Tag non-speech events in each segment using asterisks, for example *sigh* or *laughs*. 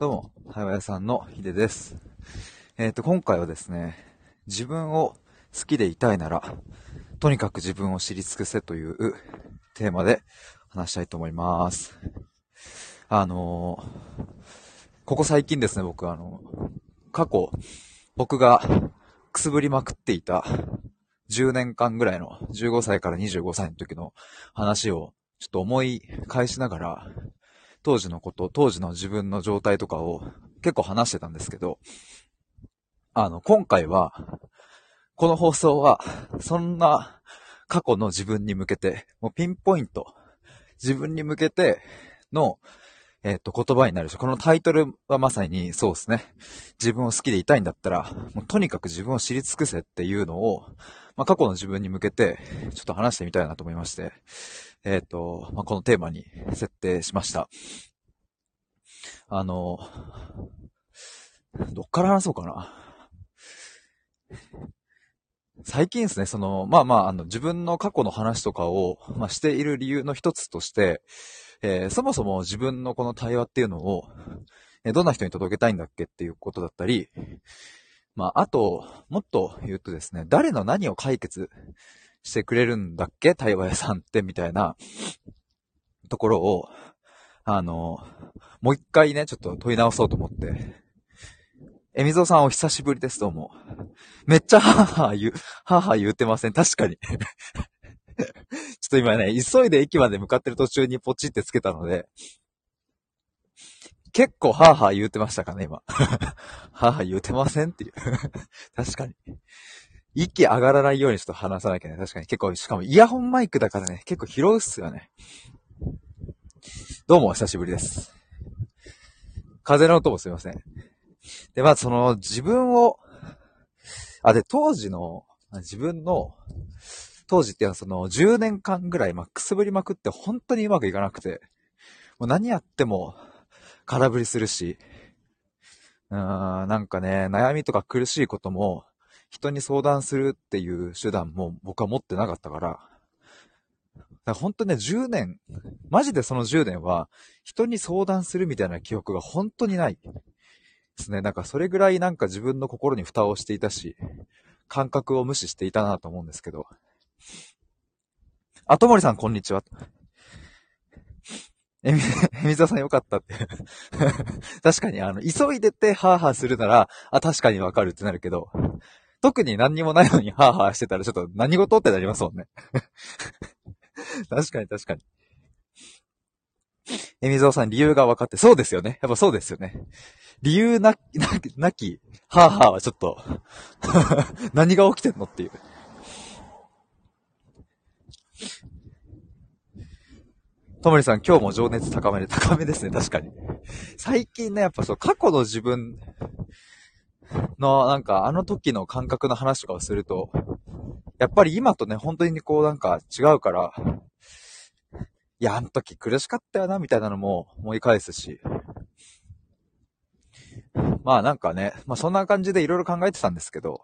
どうも、はややさんのひでです。えっ、と、今回はですね、自分を好きでいたいなら、とにかく自分を知り尽くせというテーマで話したいと思います。あのーここ最近ですね、僕あの、過去、僕がくすぶりまくっていた10年間ぐらいの15歳から25歳の時の話をちょっと思い返しながら、当時のこと、当時の自分の状態とかを結構話してたんですけど、あの、今回は、この放送は、そんな過去の自分に向けて、もうピンポイント、自分に向けての、えっ、と、言葉になるし、このタイトルはまさにそうですね。自分を好きでいたいんだったら、もうとにかく自分を知り尽くせっていうのを、まあ、過去の自分に向けて、ちょっと話してみたいなと思いまして、えっ、と、まあ、このテーマに設定しました。あの、どっから話そうかな。最近ですね、その、まあまあ、あの、自分の過去の話とかを、まあ、している理由の一つとして、えーそもそも自分のこの対話っていうのを、えーどんな人に届けたいんだっけっていうことだったり、まあ、あと、もっと言うとですね、誰の何を解決してくれるんだっけ？対話屋さんって、みたいなところを、あの、もう一回ね、ちょっと問い直そうと思って。えみぞうさんお久しぶりです、どうも。めっちゃはぁは言う、はは言ってません？確かに。*laughs* ちょっと今ね、急いで駅まで向かってる途中にポチってつけたので、結構はぁはぁ言ってましたかね、今。はぁはぁ言ってませんっていう。*laughs* 確かに。息上がらないようにちょっと話さなきゃね。確かに結構、しかもイヤホンマイクだからね、結構拾うっすよね。どうもお久しぶりです。風の音もすいません。で、まあその自分を、あ、で、当時の、自分の、当時っていうのはその10年間ぐらい、まあ、くすぶりまくって本当にうまくいかなくて、もう何やっても空振りするし、うーん、なんかね、悩みとか苦しいことも人に相談するっていう手段も僕は持ってなかったから、だから本当ね、10年、マジでその10年は人に相談するみたいな記憶が本当にない。ですね。なんかそれぐらいなんか自分の心に蓋をしていたし、感覚を無視していたなと思うんですけど。あともりさんこんにちは。えみ、えみざさんよかったって。*laughs* 確かにあの、急いでてハーハーするなら、あ、確かにわかるってなるけど、特に何にもないのにハーハーしてたらちょっと何事ってなりますもんね。*laughs* 確かに確かに。えみぞうさん理由が分かって、そうですよね。やっぱそうですよね。理由な、な、なき、ハーハーはちょっと、*laughs* 何が起きてんのっていう。ともりさん、今日も情熱高めで、高めですね、確かに。最近ね、やっぱそう、過去の自分の、なんか、あの時の感覚の話とかをすると、やっぱり今とね、本当にこう、なんか違うから、いや、あの時苦しかったよな、みたいなのも思い返すし。まあなんかね、まあそんな感じでいろいろ考えてたんですけど、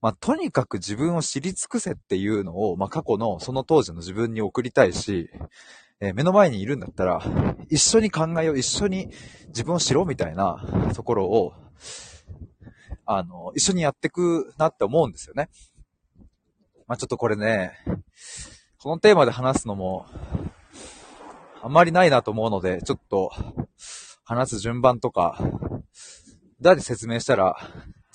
まあとにかく自分を知り尽くせっていうのを、まあ過去のその当時の自分に送りたいし、えー目の前にいるんだったら、一緒に考えよう、一緒に自分を知ろうみたいなところを、あの、一緒にやってくなって思うんですよね。まあちょっとこれね、このテーマで話すのも、あんまりないなと思うので、ちょっと、話す順番とか、誰で説明したら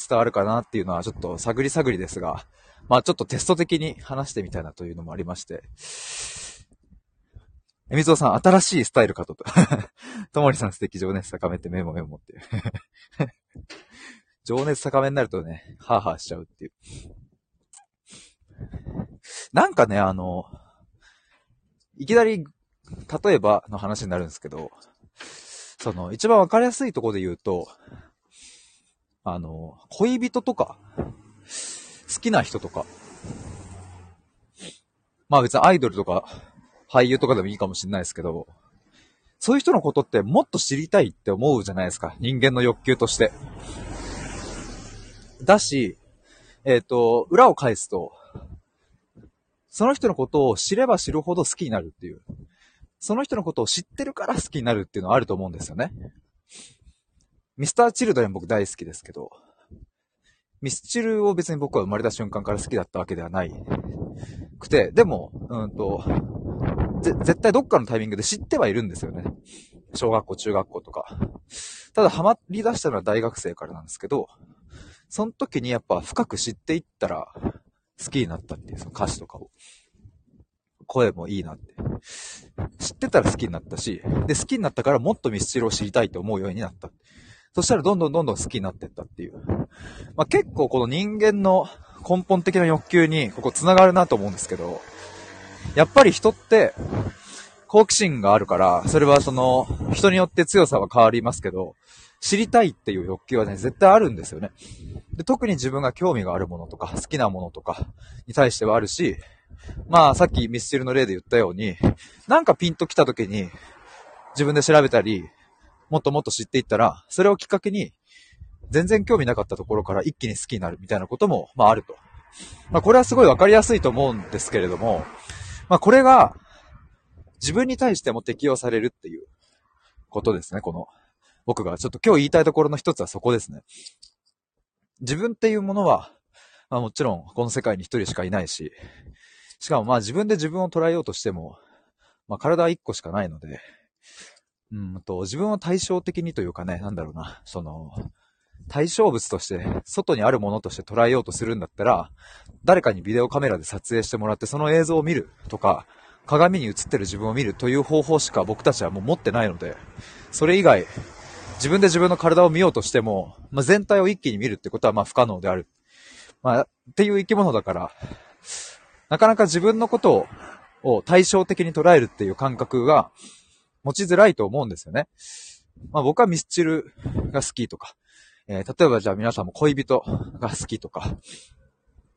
伝わるかなっていうのはちょっと探り探りですが、まあちょっとテスト的に話してみたいなというのもありまして。えみぞうさん、新しいスタイルかと。*laughs* ともりさん素敵情熱高めってメモメモって。*laughs* 情熱高めになるとね、ハーハーしちゃうっていう。なんかね、あの、いきなり、例えばの話になるんですけど、その、一番わかりやすいとこで言うと、あの、恋人とか、好きな人とか、まあ別にアイドルとか、俳優とかでもいいかもしれないですけど、そういう人のことってもっと知りたいって思うじゃないですか。人間の欲求として。だし、えっ、と、裏を返すと、その人のことを知れば知るほど好きになるっていう。その人のことを知ってるから好きになるっていうのはあると思うんですよね。ミスターチルドレン僕大好きですけど、ミスチルを別に僕は生まれた瞬間から好きだったわけではないくて、でも、うんと、絶対どっかのタイミングで知ってはいるんですよね。小学校、中学校とか。ただハマり出したのは大学生からなんですけど、その時にやっぱ深く知っていったら好きになったっていう、その歌詞とかを。声もいいなって。知ってたら好きになったし、で、好きになったからもっとミスチルを知りたいと思うようになった。そしたらどんどんどんどん好きになってったっていう。まあ、結構この人間の根本的な欲求にここ繋がるなと思うんですけど、やっぱり人って好奇心があるから、それはその人によって強さは変わりますけど、知りたいっていう欲求はね、絶対あるんですよね。で特に自分が興味があるものとか、好きなものとかに対してはあるし、まあさっきミスチルの例で言ったように、なんかピンと来た時に自分で調べたり、もっともっと知っていったら、それをきっかけに、全然興味なかったところから一気に好きになるみたいなことも、まああると。まあこれはすごいわかりやすいと思うんですけれども、まあこれが、自分に対しても適用されるっていうことですね、この、僕がちょっと今日言いたいところの一つはそこですね。自分っていうものは、まあもちろんこの世界に一人しかいないし、しかもまあ自分で自分を捉えようとしても、まあ体は一個しかないので、うんと、自分を対照的にというかね、なんだろうな、その、対象物として、外にあるものとして捉えようとするんだったら、誰かにビデオカメラで撮影してもらってその映像を見るとか、鏡に映ってる自分を見るという方法しか僕たちはもう持ってないので、それ以外、自分で自分の体を見ようとしても、まあ、全体を一気に見るってことはまあ不可能である。まあ、っていう生き物だから、なかなか自分のことを対照的に捉えるっていう感覚が、持ちづらいと思うんですよね。まあ僕はミスチルが好きとか、えー、例えばじゃあ皆さんも恋人が好きとか、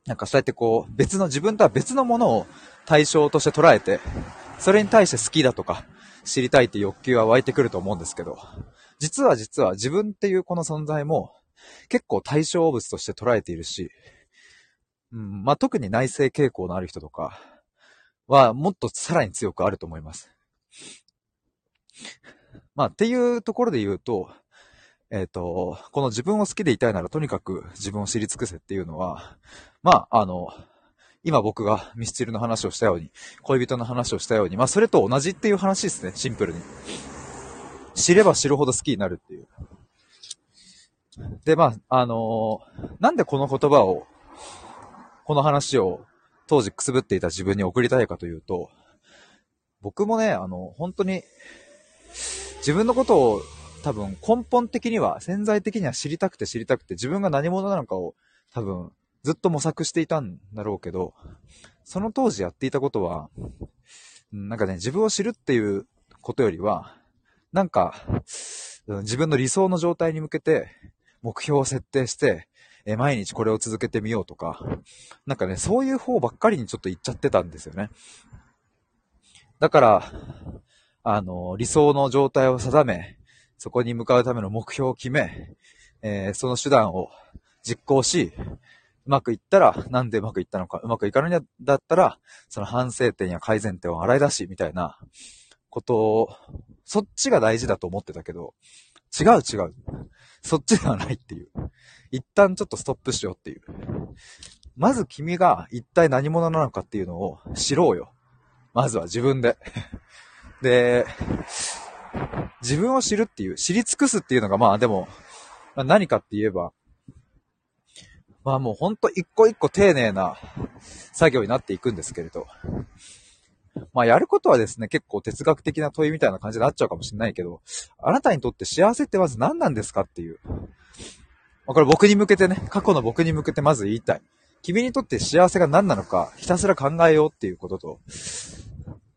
なんかそうやってこう別の自分とは別のものを対象として捉えて、それに対して好きだとか知りたいって欲求は湧いてくると思うんですけど、実は実は自分っていうこの存在も結構対象物として捉えているし、うん、まあ特に内省傾向のある人とかはもっとさらに強くあると思います。まあ、っていうところで言うと、えっ、ー、と、この自分を好きでいたいならとにかく自分を知り尽くせっていうのは、まあ、あの、今僕がミスチルの話をしたように、恋人の話をしたように、まあそれと同じっていう話ですね、シンプルに。知れば知るほど好きになるっていう。で、まあ、あのー、なんでこの言葉を、この話を当時くすぶっていた自分に送りたいかというと、僕もね、あの、本当に、自分のことを多分根本的には、潜在的には知りたくて知りたくて、自分が何者なのかを多分ずっと模索していたんだろうけど、その当時やっていたことは、なんかね、自分を知るっていうことよりは、なんか、自分の理想の状態に向けて目標を設定して、え毎日これを続けてみようとか、なんかね、そういう方ばっかりにちょっと言っちゃってたんですよね。だから、あの、理想の状態を定め、そこに向かうための目標を決め、えー、その手段を実行し、うまくいったら、なんでうまくいったのか、うまくいかないんだったら、その反省点や改善点を洗い出し、みたいなことを、そっちが大事だと思ってたけど、違う違う。そっちではないっていう。一旦ちょっとストップしようっていう。まず君が一体何者なのかっていうのを知ろうよ。まずは自分で。*laughs* で、自分を知るっていう、知り尽くすっていうのがまあでも、何かって言えば、まあもうほんと一個一個丁寧な作業になっていくんですけれど、まあやることはですね、結構哲学的な問いみたいな感じになっちゃうかもしれないけど、あなたにとって幸せってまず何なんですかっていう。まあ、これ僕に向けてね、過去の僕に向けてまず言いたい。君にとって幸せが何なのか、ひたすら考えようっていうことと、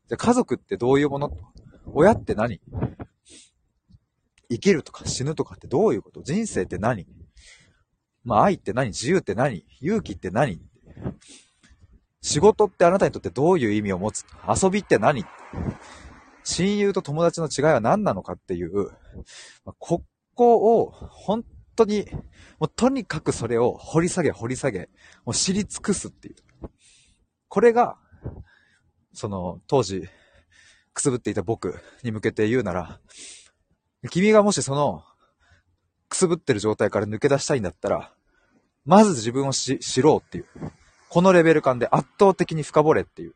じゃ家族ってどういうもの？親って何？生きるとか死ぬとかってどういうこと？人生って何？まあ愛って何？自由って何？勇気って何？仕事ってあなたにとってどういう意味を持つ？遊びって何？親友と友達の違いは何なのかっていう、ここを本当に、もうとにかくそれを掘り下げ掘り下げ、もう知り尽くすっていう。これが、その、当時、くすぶっていた僕に向けて言うなら、君がもしそのくすぶってる状態から抜け出したいんだったら、まず自分を知ろうっていう。このレベル感で圧倒的に深掘れっていう。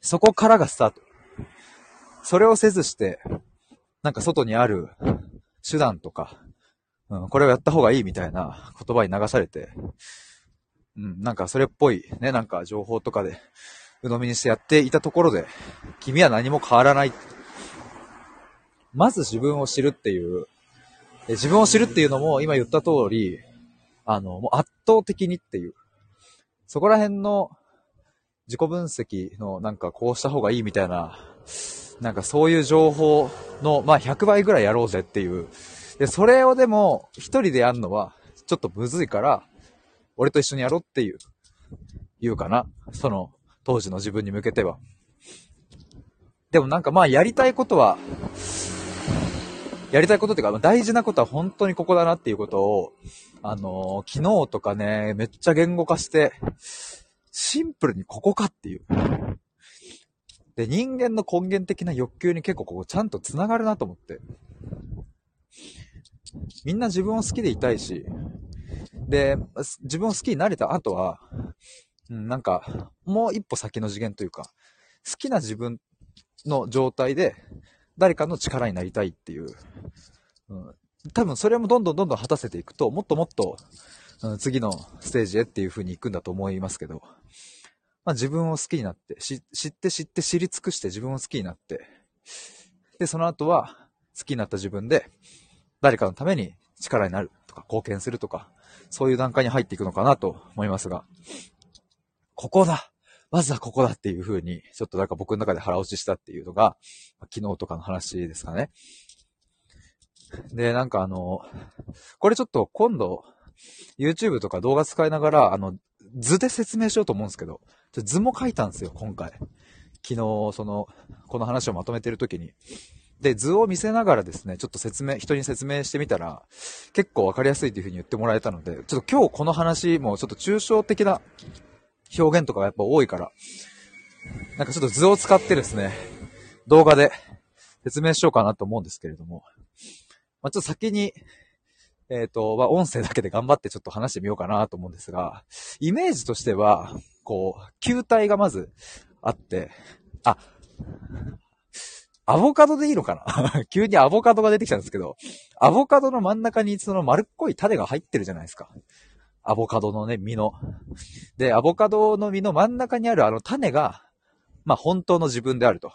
そこからがスタート。それをせずして、なんか外にある手段とか、うん、これをやった方がいいみたいな言葉に流されて、うん、なんかそれっぽいね、なんか情報とかで鵜呑みにしてやっていたところで、君は何も変わらない。まず自分を知るっていう、自分を知るっていうのも今言った通り、あの、もう圧倒的にっていう、そこら辺の自己分析のなんかこうした方がいいみたいな、なんかそういう情報の、まあ100倍ぐらいやろうぜっていう。で、それをでも一人でやるのはちょっとむずいから、俺と一緒にやろうっていう、言うかな。その、当時の自分に向けては。でもなんかまあやりたいことは、やりたいことっていうか、大事なことは本当にここだなっていうことを、あのー、昨日とかね、めっちゃ言語化して、シンプルにここかっていう。で、人間の根源的な欲求に結構ここちゃんと繋がるなと思って。みんな自分を好きでいたいし、で、自分を好きになれた後は、うん、なんか、もう一歩先の次元というか、好きな自分の状態で、誰かの力になりたいっていう、うん、多分それもどんどんどんどん果たせていくと、もっともっと、うん、次のステージへっていう風に行くんだと思いますけど、まあ、自分を好きになって、知って知って知り尽くして自分を好きになって、で、その後は好きになった自分で、誰かのために力になるとか貢献するとか、そういう段階に入っていくのかなと思いますが、ここだ。まずはここだっていう風に、ちょっとなんか僕の中で腹落ちしたっていうのが、昨日とかの話ですかね。で、なんかあの、これちょっと今度、YouTube とか動画使いながら、あの、図で説明しようと思うんですけど、ちょ図も書いたんですよ、今回。昨日、その、この話をまとめてる時に。で、図を見せながらですね、ちょっと説明、人に説明してみたら、結構わかりやすいというふうに言ってもらえたので、ちょっと今日この話もちょっと抽象的な表現とかがやっぱ多いから、なんかちょっと図を使ってですね、動画で説明しようかなと思うんですけれども、まあ、ちょっと先に、えっ、ー、と、まあ、音声だけで頑張ってちょっと話してみようかなと思うんですが、イメージとしては、こう、球体がまずあって、あ、アボカドでいいのかな？*laughs* 急にアボカドが出てきたんですけど、アボカドの真ん中にその丸っこい種が入ってるじゃないですか。アボカドのね、実の。で、アボカドの実の真ん中にあるあの種が、まあ本当の自分であると。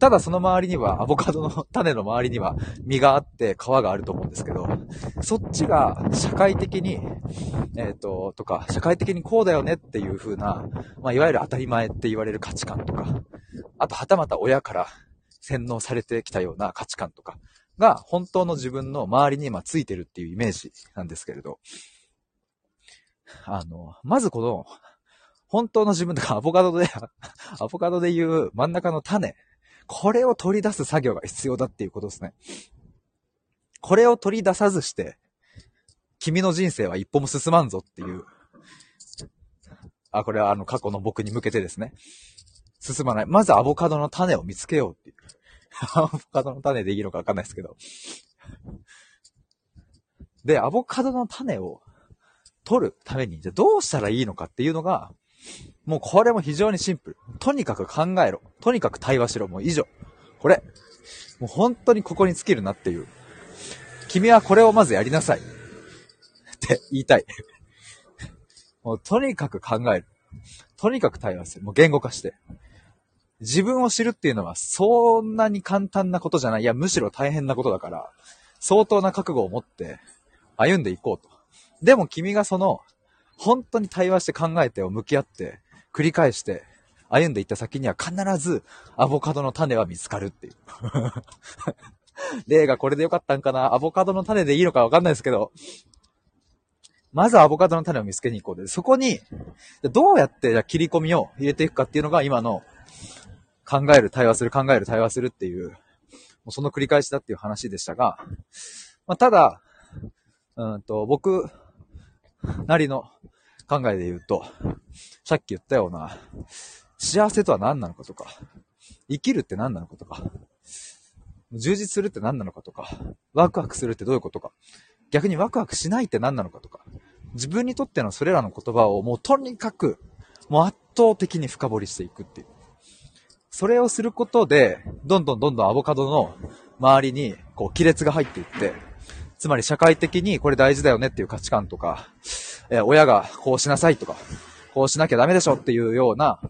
ただその周りには、アボカドの種の周りには実があって皮があると思うんですけど、そっちが社会的に、えっ、ー、と、とか、社会的にこうだよねっていう風な、まあいわゆる当たり前って言われる価値観とか、あとはたまた親から洗脳されてきたような価値観とかが本当の自分の周りに今ついてるっていうイメージなんですけれど、あの、まずこの、本当の自分とかアボカドで *laughs* アボカドで言う真ん中の種、これを取り出す作業が必要だっていうことですね。これを取り出さずして、君の人生は一歩も進まんぞっていう。あ、これはあの過去の僕に向けてですね。進まない。まずアボカドの種を見つけようっていう。アボカドの種でいいのかわかんないですけど。で、アボカドの種を取るために、じゃあどうしたらいいのかっていうのが、もうこれも非常にシンプル。とにかく考えろ。とにかく対話しろ。もう以上。これ。もう本当にここに尽きるなっていう。君はこれをまずやりなさい。って言いたい。もうとにかく考える。とにかく対話する。もう言語化して。自分を知るっていうのはそんなに簡単なことじゃない。いや、むしろ大変なことだから、相当な覚悟を持って歩んでいこうと。でも君がその、本当に対話して考えてを向き合って、繰り返して、歩んでいった先には必ずアボカドの種は見つかるっていう。*laughs* 例がこれでよかったんかな？アボカドの種でいいのかわかんないですけど、まずアボカドの種を見つけに行こうで、そこに、どうやってじゃ切り込みを入れていくかっていうのが今の考える、対話する、考える、対話するっていう、もうその繰り返しだっていう話でしたが、まあ、ただ、うんと、僕、なりの考えで言うと、さっき言ったような、幸せとは何なのかとか、生きるって何なのかとか、充実するって何なのかとか、ワクワクするってどういうことか、逆にワクワクしないって何なのかとか、自分にとってのそれらの言葉をもうとにかく、もう圧倒的に深掘りしていくっていう。それをすることで、どんどんどんどんアボカドの周りに、こう、亀裂が入っていって、つまり社会的にこれ大事だよねっていう価値観とか、えー、親がこうしなさいとか、こうしなきゃダメでしょっていうような、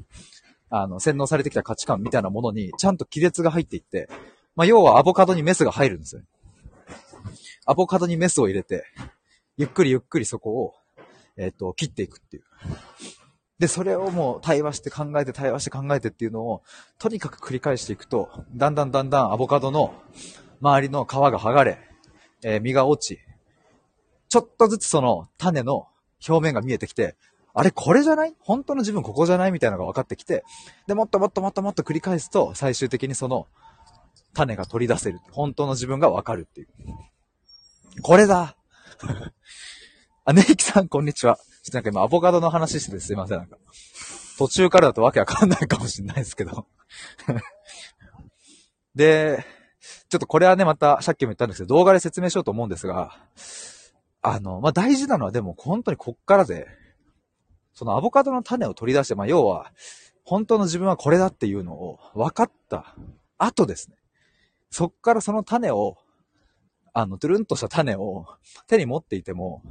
あの、洗脳されてきた価値観みたいなものに、ちゃんと亀裂が入っていって、まあ、要はアボカドにメスが入るんですよ。アボカドにメスを入れて、ゆっくりゆっくりそこを、えっ、ー、と、切っていくっていう。で、それをもう対話して考えて対話して考えてっていうのを、とにかく繰り返していくと、だんだんだんだんアボカドの周りの皮が剥がれ、えー、実が落ち、ちょっとずつその種の表面が見えてきて、あれこれじゃない？本当の自分ここじゃない？みたいなのが分かってきて、で、もっともっともっともっと繰り返すと、最終的にその種が取り出せる。本当の自分が分かるっていう。これだ *laughs* あ、ネイキさん、こんにちは。ちょっとなんか今、アボカドの話しててすいません、なんか。途中からだとわけわかんないかもしれないですけど *laughs* で、ちょっとこれはね、また、さっきも言ったんですけど、動画で説明しようと思うんですが、あの、まあ、大事なのはでも、本当にこっからで、そのアボカドの種を取り出して、まあ、要は、本当の自分はこれだっていうのを分かった後ですね。そっからその種をあの、トゥルンとした種を手に持っていても、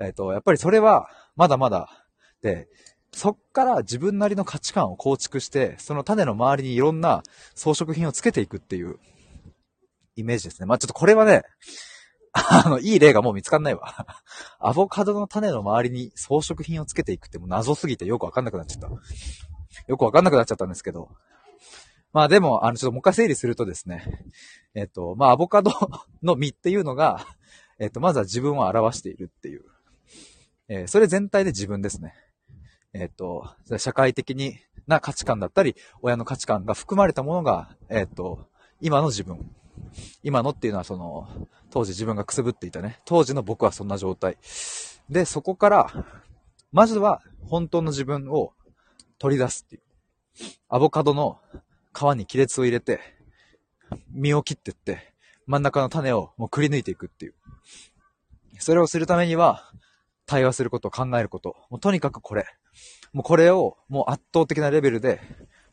えっ、ー、と、やっぱりそれは、まだまだ、で、そっから自分なりの価値観を構築して、その種の周りにいろんな装飾品をつけていくっていうイメージですね。まあちょっとこれはね、あの、いい例がもう見つかんないわ。*laughs* アボカドの種の周りに装飾品をつけていくってもう謎すぎてよくわかんなくなっちゃった。よくわかんなくなっちゃったんですけど。まあでも、あの、ちょっともう一回整理するとですね、えっと、まあアボカド *laughs* の実っていうのが、えっと、まずは自分を表しているっていう。えー、それ全体で自分ですね。えっと、社会的にな価値観だったり、親の価値観が含まれたものが、えっと、今の自分。今のっていうのはその、当時自分がくすぶっていたね。当時の僕はそんな状態。で、そこから、まずは本当の自分を取り出すっていう。アボカドの皮に亀裂を入れて、実を切ってって、真ん中の種をもうくり抜いていくっていう。それをするためには、対話すること、考えること。もうとにかくこれ。もうこれをもう圧倒的なレベルで、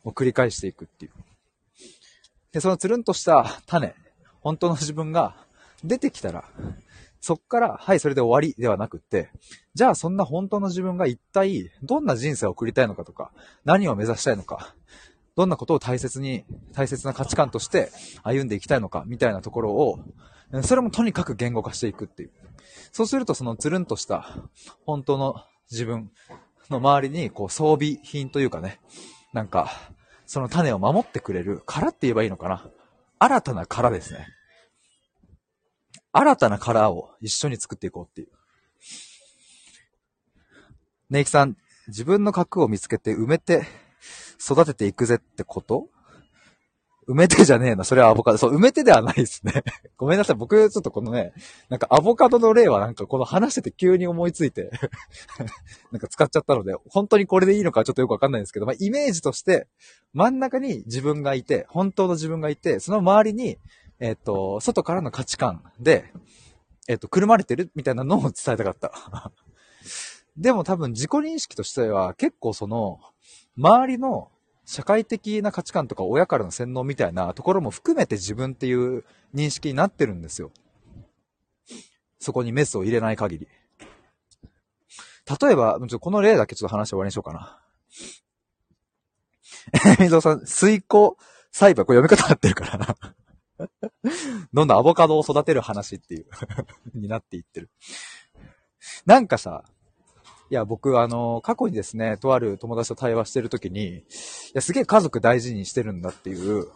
もう繰り返していくっていう。で、そのつるんとした種、本当の自分が出てきたら、そっから、はい、それで終わりではなくって、じゃあそんな本当の自分が一体どんな人生を送りたいのかとか、何を目指したいのか、どんなことを大切に、大切な価値観として歩んでいきたいのか、みたいなところを、それもとにかく言語化していくっていう。そうするとそのつるんとした本当の自分の周りにこう装備品というかね、なんか、その種を守ってくれる殻って言えばいいのかな。新たな殻ですね。新たな殻を一緒に作っていこうっていう。ネイキさん、自分の核を見つけて埋めて育てていくぜってこと？埋めてじゃねえな。それはアボカド。そう、埋めてではないですね。*laughs* ごめんなさい。僕、ちょっとこのね、なんかアボカドの例はなんかこの話してて急に思いついて *laughs* なんか使っちゃったので、本当にこれでいいのかちょっとよくわかんないんですけど、まあ、イメージとして、真ん中に自分がいて、本当の自分がいて、その周りに、えっ、ー、と、外からの価値観で、えっ、ー、と、くるまれてるみたいなのを伝えたかった。*laughs* でも多分自己認識としては結構その、周りの社会的な価値観とか親からの洗脳みたいなところも含めて自分っていう認識になってるんですよ。そこにメスを入れない限り。例えば、ちょっとこの例だけちょっと話して終わりにしようかな。え、*laughs* みぞさん、水耕栽培、これ読み方合ってるからな。*laughs* どんどんアボカドを育てる話っていう *laughs* になっていってる。なんかさ、いや、僕、あの、過去にですね、とある友達と対話してるときに、いや、すげえ家族大事にしてるんだっていう、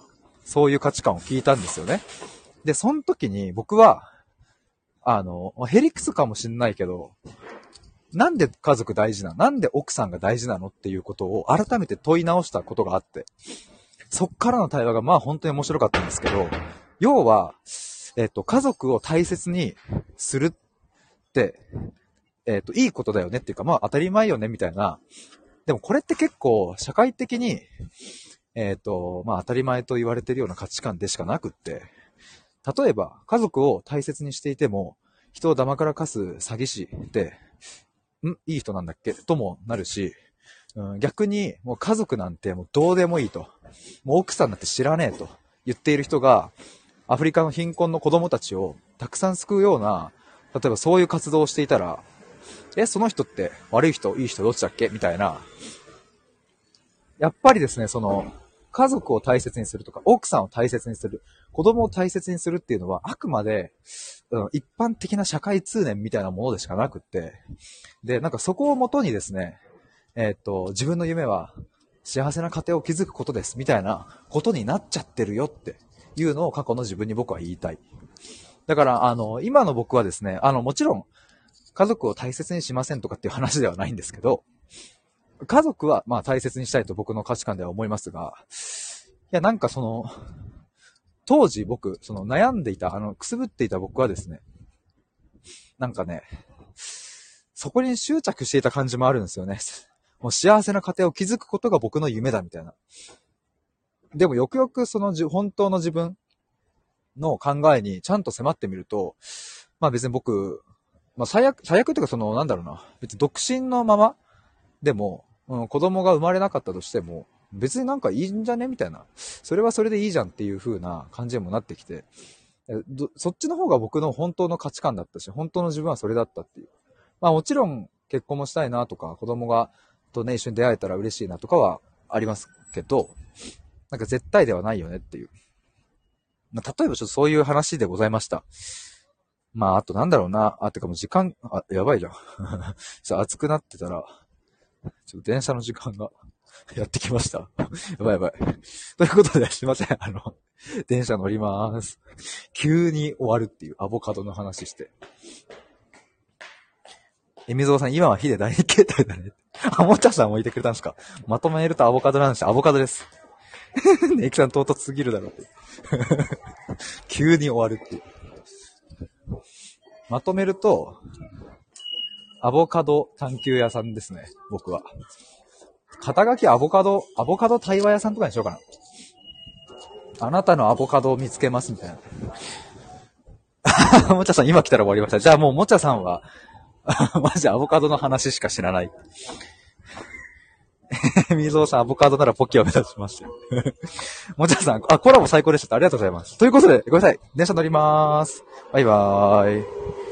そういう価値観を聞いたんですよね。で、その時に僕は、あの、ヘリクスかもしんないけど、なんで家族大事ななんで奥さんが大事なのっていうことを改めて問い直したことがあって、そっからの対話がまあ本当に面白かったんですけど、要は、えっと、家族を大切にするって、えっ、ー、と、いいことだよねっていうか、まあ当たり前よねみたいな。でもこれって結構社会的に、えっ、ー、と、まあ当たり前と言われてるような価値観でしかなくって、例えば、家族を大切にしていても、人を黙からかす詐欺師って、ん？いい人なんだっけ？ともなるし、うん、逆に、もう家族なんてもうどうでもいいと。もう奥さんなんて知らねえと言っている人が、アフリカの貧困の子供たちをたくさん救うような、例えばそういう活動をしていたら、え、その人って悪い人、いい人どっちだっけ？みたいな。やっぱりですね、その、家族を大切にするとか、奥さんを大切にする、子供を大切にするっていうのは、あくまで、うん、一般的な社会通念みたいなものでしかなくって、で、なんかそこをもとにですね、えー、っと、自分の夢は幸せな家庭を築くことです、みたいなことになっちゃってるよっていうのを過去の自分に僕は言いたい。だから、あの、今の僕はですね、あの、もちろん、家族を大切にしませんとかっていう話ではないんですけど、家族は、まあ大切にしたいと僕の価値観では思いますが、いや、なんかその、当時僕、その悩んでいた、あの、くすぶっていた僕はですね、なんかね、そこに執着していた感じもあるんですよね。もう幸せな家庭を築くことが僕の夢だみたいな。でもよくよくその本当の自分の考えにちゃんと迫ってみると、まあ別に僕、まあ最悪、最悪っていうかその、なんだろうな、別に独身のままでも、うん、子供が生まれなかったとしても、別になんかいいんじゃねみたいな。それはそれでいいじゃんっていう風な感じにもなってきて、そっちの方が僕の本当の価値観だったし、本当の自分はそれだったっていう。まあもちろん結婚もしたいなとか、子供がとね、一緒に出会えたら嬉しいなとかはありますけど、なんか絶対ではないよねっていう。まあ、例えばちょっとそういう話でございました。まあ、あとなんだろうな。あ、てかもう時間、あ、やばいじゃん。*laughs* ちょ暑くなってたら、ちょっと電車の時間が *laughs* やってきました。やばいやばい。ということで、すいません。あの、電車乗りまーす。急に終わるっていうアボカドの話して。えみぞうさん、今は火で大日系態だね。*laughs* あ、もちゃさんもいてくれたんですか？まとめるとアボカドなんです。アボカドです。ねイキさん唐突すぎるだろって。急に終わるっていう。まとめると、アボカド探求屋さんですね、僕は。肩書きアボカド、アボカド対話屋さんとかにしようかな。あなたのアボカドを見つけますみたいな。*laughs* もちゃさん今来たら終わりました。じゃあもうもちゃさんは、*laughs* マジアボカドの話しか知らない。*laughs* 水尾さん、アボカドならポッキーを目指しますよ。*laughs* もちゃさん、あ、コラボ最高でした。ありがとうございます。ということで、ごめんなさい。電車乗りまーす。バイバーイ。